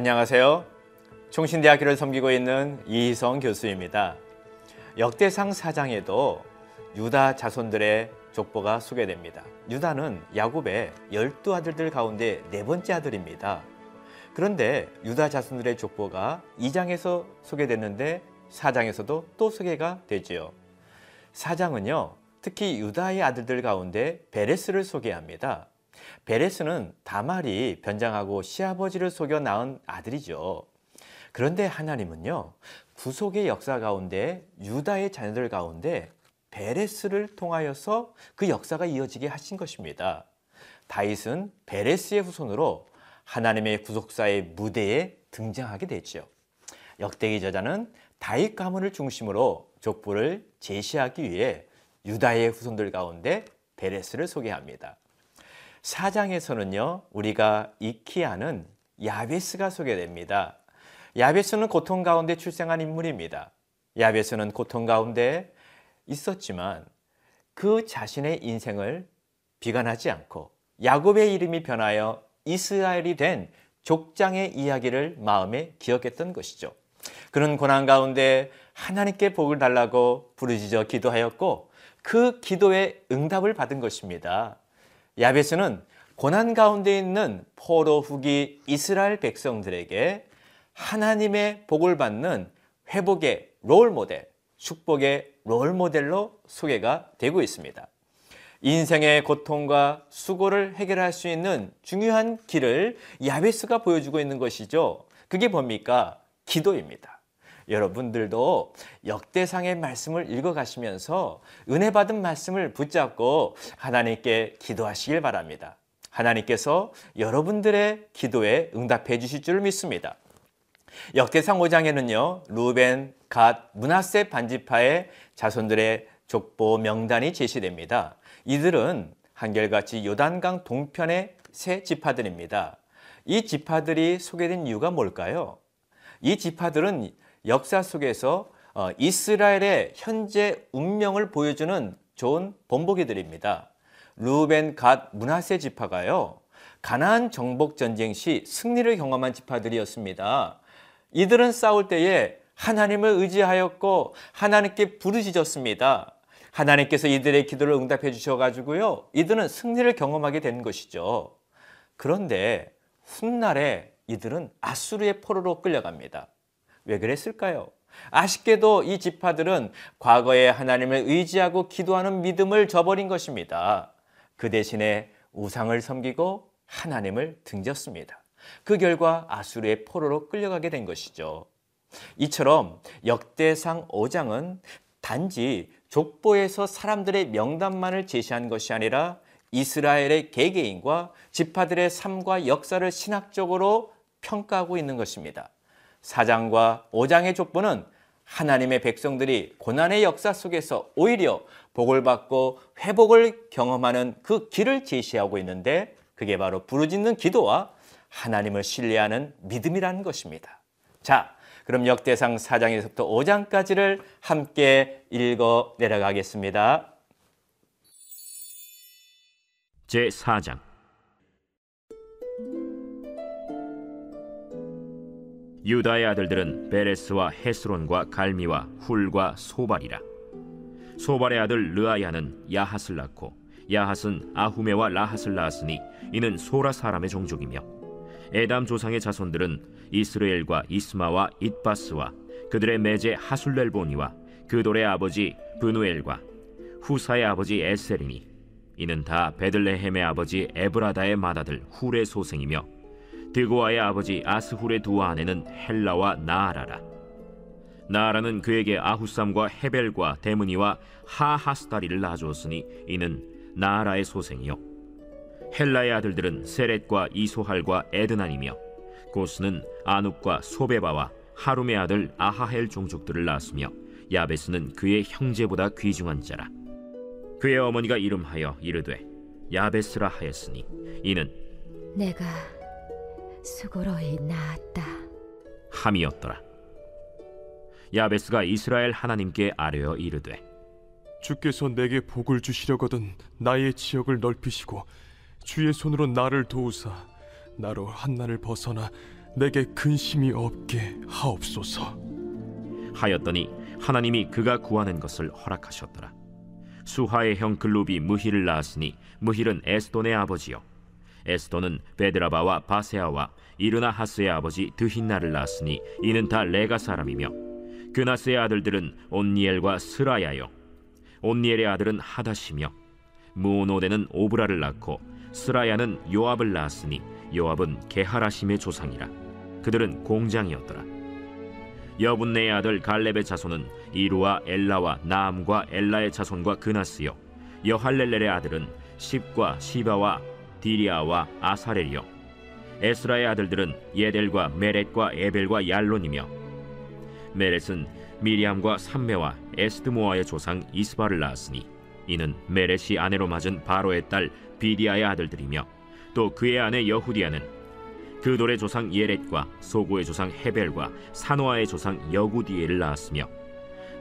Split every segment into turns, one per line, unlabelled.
안녕하세요. 총신대학교를 섬기고 있는 이희성 교수입니다. 역대상 사장에도 유다 자손들의 족보가 소개됩니다. 유다는 야곱의 열두 아들들 가운데 네 번째 아들입니다. 그런데 유다 자손들의 족보가 2장에서 소개됐는데 4장에서도 또 소개가 되지요. 4장은요, 특히 유다의 아들들 가운데 베레스를 소개합니다. 베레스는 다말이 변장하고 시아버지를 속여 낳은 아들이죠. 그런데 하나님은요, 구속의 역사 가운데 유다의 자녀들 가운데 베레스를 통하여서 그 역사가 이어지게 하신 것입니다. 다윗은 베레스의 후손으로 하나님의 구속사의 무대에 등장하게 되죠. 역대기 저자는 다윗 가문을 중심으로 족보를 제시하기 위해 유다의 후손들 가운데 베레스를 소개합니다. 사장에서는요, 우리가 익히 아는 야베스가 소개됩니다. 야베스는 고통 가운데 출생한 인물입니다. 야베스는 고통 가운데 있었지만 그 자신의 인생을 비관하지 않고 야곱의 이름이 변하여 이스라엘이 된 족장의 이야기를 마음에 기억했던 것이죠. 그는 고난 가운데 하나님께 복을 달라고 부르짖어 기도하였고 그 기도에 응답을 받은 것입니다. 야베스는 고난 가운데 있는 포로 후기 이스라엘 백성들에게 하나님의 복을 받는 회복의 롤 모델, 축복의 롤 모델로 소개가 되고 있습니다. 인생의 고통과 수고를 해결할 수 있는 중요한 길을 야베스가 보여주고 있는 것이죠. 그게 뭡니까? 기도입니다. 여러분들도 역대상의 말씀을 읽어가시면서 은혜 받은 말씀을 붙잡고 하나님께 기도하시길 바랍니다. 하나님께서 여러분들의 기도에 응답해 주실 줄 믿습니다. 역대상 5장에는요, 루벤, 갓, 문하세 반지파의 자손들의 족보 명단이 제시됩니다. 이들은 한결같이 요단강 동편의 세 지파들입니다. 이 지파들이 소개된 이유가 뭘까요? 이 지파들은 역사 속에서 어, 이스라엘의 현재 운명을 보여주는 좋은 본보기들입니다. 루벤, 갓, 문하세 지파가요. 가나안 정복 전쟁 시 승리를 경험한 지파들이었습니다. 이들은 싸울 때에 하나님을 의지하였고 하나님께 부르짖었습니다. 하나님께서 이들의 기도를 응답해 주셔가지고요. 이들은 승리를 경험하게 된 것이죠. 그런데 훗날에 이들은 아수르의 포로로 끌려갑니다. 왜 그랬을까요? 아쉽게도 이 지파들은 과거에 하나님을 의지하고 기도하는 믿음을 저버린 것입니다. 그 대신에 우상을 섬기고 하나님을 등졌습니다. 그 결과 아수르의 포로로 끌려가게 된 것이죠. 이처럼 역대상 5장은 단지 족보에서 사람들의 명단만을 제시한 것이 아니라 이스라엘의 개개인과 지파들의 삶과 역사를 신학적으로 평가하고 있는 것입니다. 4장과 5장의 족보는 하나님의 백성들이 고난의 역사 속에서 오히려 복을 받고 회복을 경험하는 그 길을 제시하고 있는데 그게 바로 부르짖는 기도와 하나님을 신뢰하는 믿음이라는 것입니다. 자, 그럼 역대상 4장에서부터 5장까지를 함께 읽어 내려가겠습니다.
제 4장 유다의 아들들은 베레스와 헤스론과 갈미와 훌과 소발이라. 소발의 아들 르아야는 야핫을 낳고 야핫은 아후메와 라핫을 낳았으니 이는 소라 사람의 종족이며 에담 조상의 자손들은 이스라엘과 이스마와 잇바스와 그들의 매제 하술렐보니와 그돌의 아버지 브누엘과 후사의 아버지 에셀이니 이는 다 베들레헴의 아버지 에브라다의 맏아들 훌의 소생이며 드고아의 아버지 아스훌의 두 아내는 헬라와 나아라라. 나아라는 그에게 아후삼과 헤벨과 데므니와 하하스다리를 낳아주었으니 이는 나아라의 소생이요. 헬라의 아들들은 세렛과 이소할과 에드난이며 고스는 아눕과 소베바와 하룸의 아들 아하헬 종족들을 낳았으며 야베스는 그의 형제보다 귀중한 자라. 그의 어머니가 이름하여 이르되 야베스라 하였으니 이는
내가 수고로이 낳았다.
함이었더라 야베스가 이스라엘 하나님께 아뢰어 이르되
주께서 내게 복을 주시려거든 나의 지역을 넓히시고 주의 손으로 나를 도우사 나로 한난을 벗어나 내게 근심이 없게 하옵소서.
하였더니 하나님이 그가 구하는 것을 허락하셨더라. 수하의 형 글룹이 무힐을 낳았으니 무힐은 에스돈의 아버지요. 에스돈은 베드라바와 바세아와 이르나 하스의 아버지 드힌나를 낳았으니 이는 다 레가 사람이며 그나스의 아들들은 온니엘과 스라야요. 온니엘의 아들은 하다시며 무오노데는 오브라를 낳고 스라야는 요압을 낳았으니 요압은 게하라심의 조상이라. 그들은 공장이었더라. 여분네의 아들 갈렙의 자손은 이루와 엘라와 나암과 엘라의 자손과 그나스요 여할렐렐의 아들은 십과 시바와 디리아와 아사렐이요. 에스라의 아들들은 예델과 메렛과 에벨과 얄론이며 메렛은 미리암과 삼메와 에스드모아의 조상 이스바를 낳았으니 이는 메렛이 아내로 맞은 바로의 딸 비디아의 아들들이며 또 그의 아내 여후디아는 그돌의 조상 예렛과 소고의 조상 헤벨과 사노아의 조상 여구디엘을 낳았으며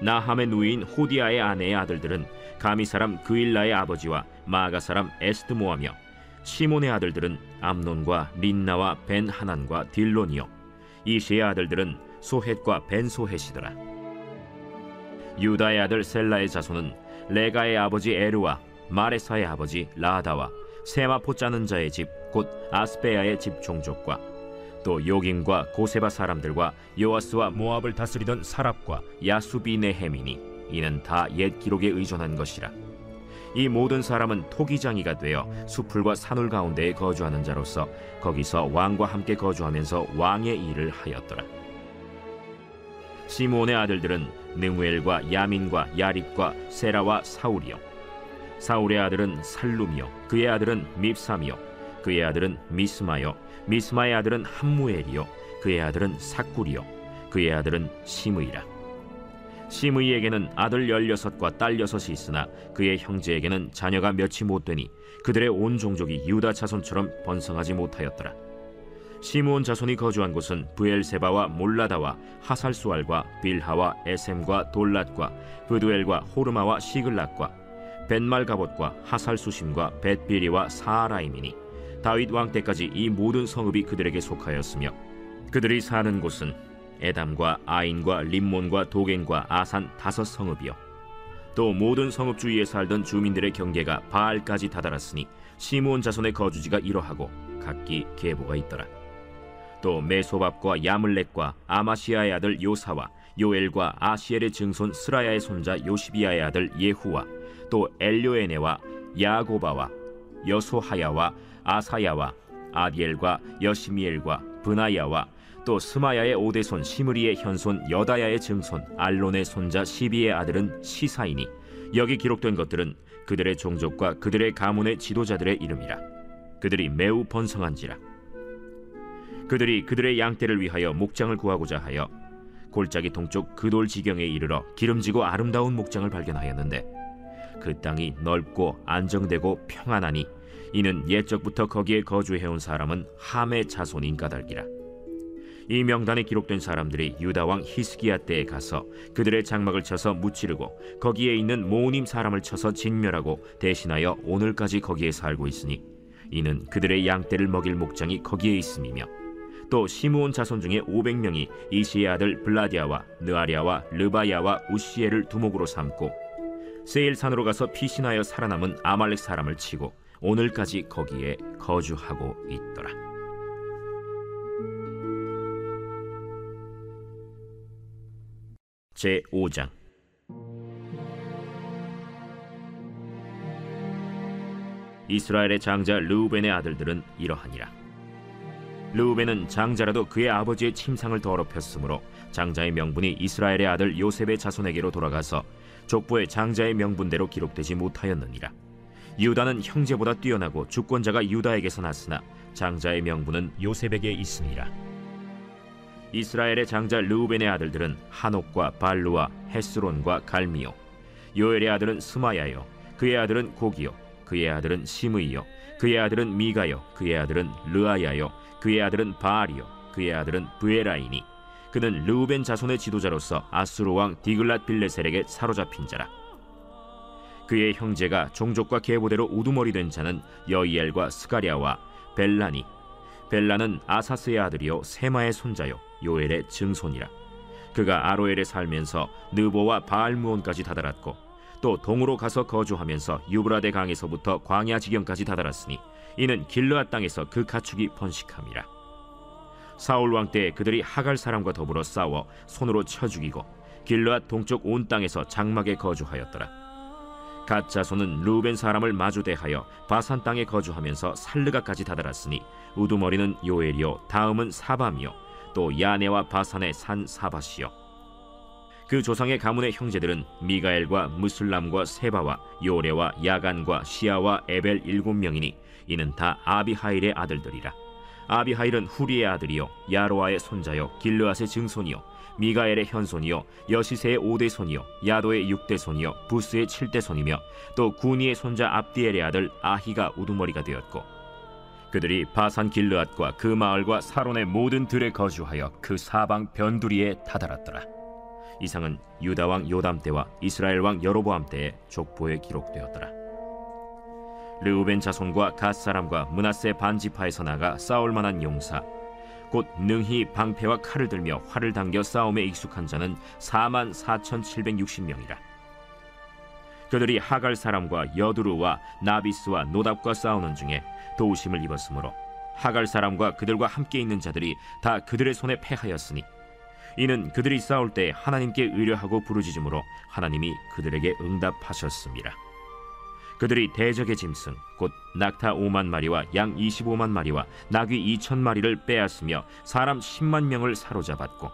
나함의 누이인 호디아의 아내의 아들들은 가미 사람 그일라의 아버지와 마가 사람 에스드모하며 시몬의 아들들은 암논과 린나와 벤 하난과 딜론이요. 이시의 아들들은 소헷과 벤 소헷이더라. 유다의 아들 셀라의 자손은 레가의 아버지 에르와 마레사의 아버지 라다와 세마포 짜는 자의 집 곧 아스베야의 집 종족과 또 요긴과 고세바 사람들과 요아스와 모압을 다스리던 사랍과 야수비 네헤미니 이는 다 옛 기록에 의존한 것이라 이 모든 사람은 토기장이가 되어 수풀과 산울 가운데에 거주하는 자로서 거기서 왕과 함께 거주하면서 왕의 일을 하였더라. 시몬의 아들들은 느무엘과 야민과 야립과 세라와 사울이요. 사울의 아들은 살룸이요. 그의 아들은 밉삼이요. 그의 아들은 미스마요. 미스마의 아들은 함무엘이요. 그의 아들은 사꿀이요. 그의 아들은 시므이라 시므이에게는 아들 열여섯과 딸 여섯이 있으나 그의 형제에게는 자녀가 몇이 못 되니 그들의 온 종족이 유다 자손처럼 번성하지 못하였더라. 시므온 자손이 거주한 곳은 부엘세바와 몰라다와 하살수알과 빌하와 에셈과 돌랏과 브두엘과 호르마와 시글락과 벤말가봇과 하살수심과 벳비리와 사라임이니 다윗 왕 때까지 이 모든 성읍이 그들에게 속하였으며 그들이 사는 곳은 에담과 아인과 림몬과 도겐과 아산 다섯 성읍이요. 또 모든 성읍 주위에 살던 주민들의 경계가 바알까지 다다랐으니 시므온 자손의 거주지가 이러하고 각기 계보가 있더라. 또 메소밥과 야물렉과 아마시아의 아들 요사와 요엘과 아시엘의 증손 스라야의 손자 요시비아의 아들 예후와 또 엘료에네와 야고바와 여소하야와 아사야와 아디엘과 여시미엘과 브나야와 또 스마야의 오대손 시므리의 현손 여다야의 증손 알론의 손자 시비의 아들은 시사이니 여기 기록된 것들은 그들의 종족과 그들의 가문의 지도자들의 이름이라. 그들이 매우 번성한지라. 그들이 그들의 양떼를 위하여 목장을 구하고자 하여 골짜기 동쪽 그돌 지경에 이르러 기름지고 아름다운 목장을 발견하였는데 그 땅이 넓고 안정되고 평안하니 이는 옛적부터 거기에 거주해온 사람은 함의 자손인 까닭이라 이 명단에 기록된 사람들이 유다 왕 히스기야 때에 가서 그들의 장막을 쳐서 무찌르고 거기에 있는 모님 사람을 쳐서 진멸하고 대신하여 오늘까지 거기에 살고 있으니 이는 그들의 양떼를 먹일 목장이 거기에 있음이며 또 시므온 자손 중에 500명이 이시의 아들 블라디아와 느아리아와 르바야와 우시엘을 두목으로 삼고 세일산으로 가서 피신하여 살아남은 아말렉 사람을 치고 오늘까지 거기에 거주하고 있더라. 제 5장 이스라엘의 장자 르우벤의 아들들은 이러하니라. 르우벤은 장자라도 그의 아버지의 침상을 더럽혔으므로 장자의 명분이 이스라엘의 아들 요셉의 자손에게로 돌아가서 족보의 장자의 명분대로 기록되지 못하였느니라. 유다는 형제보다 뛰어나고 주권자가 유다에게서 났으나 장자의 명분은 요셉에게 있으니라. 이스라엘의 장자 르우벤의 아들들은 한옥과 발루와 헤스론과 갈미요. 요엘의 아들은 스마야요. 그의 아들은 고기요. 그의 아들은 시므이요. 그의 아들은 미가요. 그의 아들은 르아야요. 그의 아들은 바알이요. 그의 아들은 부에라이니. 그는 르우벤 자손의 지도자로서 아수르 왕 디글랏 빌레셀에게 사로잡힌 자라. 그의 형제가 종족과 계보대로 우두머리 된 자는 여이엘과 스가랴와 벨라니 벨라는 아사스의 아들이요 세마의 손자요 요엘의 증손이라. 그가 아로엘에 살면서 느보와 바알무온까지 다다랐고 또 동으로 가서 거주하면서 유브라데 강에서부터 광야 지경까지 다다랐으니 이는 길르앗 땅에서 그 가축이 번식함이라. 사울 왕때 그들이 하갈 사람과 더불어 싸워 손으로 쳐 죽이고 길르앗 동쪽 온 땅에서 장막에 거주하였더라. 갓 자손은 루벤 사람을 마주대하여 바산 땅에 거주하면서 살르가까지 다다랐으니 우두머리는 요엘이요 다음은 사밤이요 또 야네와 바산의 산 사바시요. 그 조상의 가문의 형제들은 미가엘과 무슬람과 세바와 요레와 야간과 시아와 에벨 일곱 명이니 이는 다 아비하일의 아들들이라. 아비하일은 후리의 아들이요 야로아의 손자요 길르앗의 증손이요 미가엘의 현손이요 여시세의 오대 손이요 야도의 육대 손이요 부스의 칠대 손이며 또 구니의 손자 압디엘의 아들 아히가 우두머리가 되었고 그들이 바산 길르앗과 그 마을과 사론의 모든 들에 거주하여 그 사방 변두리에 다다랐더라 이상은 유다 왕 요담 때와 이스라엘 왕 여로보암 때의 족보에 기록되었더라 르우벤 자손과 갓 사람과 문하세 반지파에서 나가 싸울 만한 용사 곧 능히 방패와 칼을 들며 활을 당겨 싸움에 익숙한 자는 4만 4,760명이라. 그들이 하갈 사람과 여두루와 나비스와 노답과 싸우는 중에 도우심을 입었으므로 하갈 사람과 그들과 함께 있는 자들이 다 그들의 손에 패하였으니 이는 그들이 싸울 때 하나님께 의뢰하고 부르짖음으로 하나님이 그들에게 응답하셨습니다. 그들이 대적의 짐승 곧 낙타 5만 마리와 양 25만 마리와 나귀 2천 마리를 빼앗으며 사람 10만 명을 사로잡았고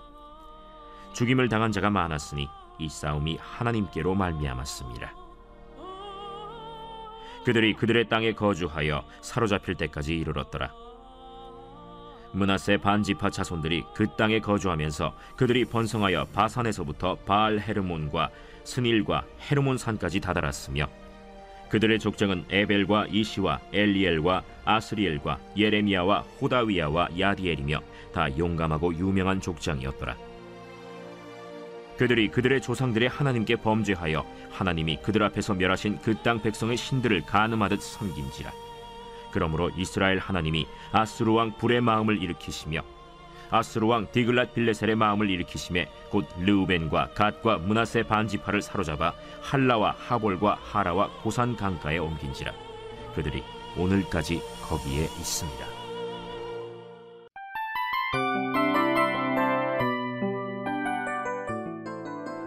죽임을 당한 자가 많았으니 이 싸움이 하나님께로 말미암았습니다. 그들이 그들의 땅에 거주하여 사로잡힐 때까지 이르렀더라. 문하세 반지파 자손들이 그 땅에 거주하면서 그들이 번성하여 바산에서부터 바알 헤르몬과 스닐과 헤르몬 산까지 다다랐으며 그들의 족장은 에벨과 이시와 엘리엘과 아스리엘과 예레미야와 호다위야와 야디엘이며 다 용감하고 유명한 족장이었더라. 그들이 그들의 조상들의 하나님께 범죄하여 하나님이 그들 앞에서 멸하신 그 땅 백성의 신들을 간음하듯 섬긴지라. 그러므로 이스라엘 하나님이 아스루 왕 불의 마음을 일으키시며 아스루 왕 디글랏 빌레셀의 마음을 일으키심에 곧 르우벤과 갓과 문하세 반지파를 사로잡아 할라와 하볼과 하라와 고산 강가에 옮긴지라 그들이 오늘까지 거기에 있습니다.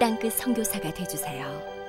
땅끝 선교사가 되주세요.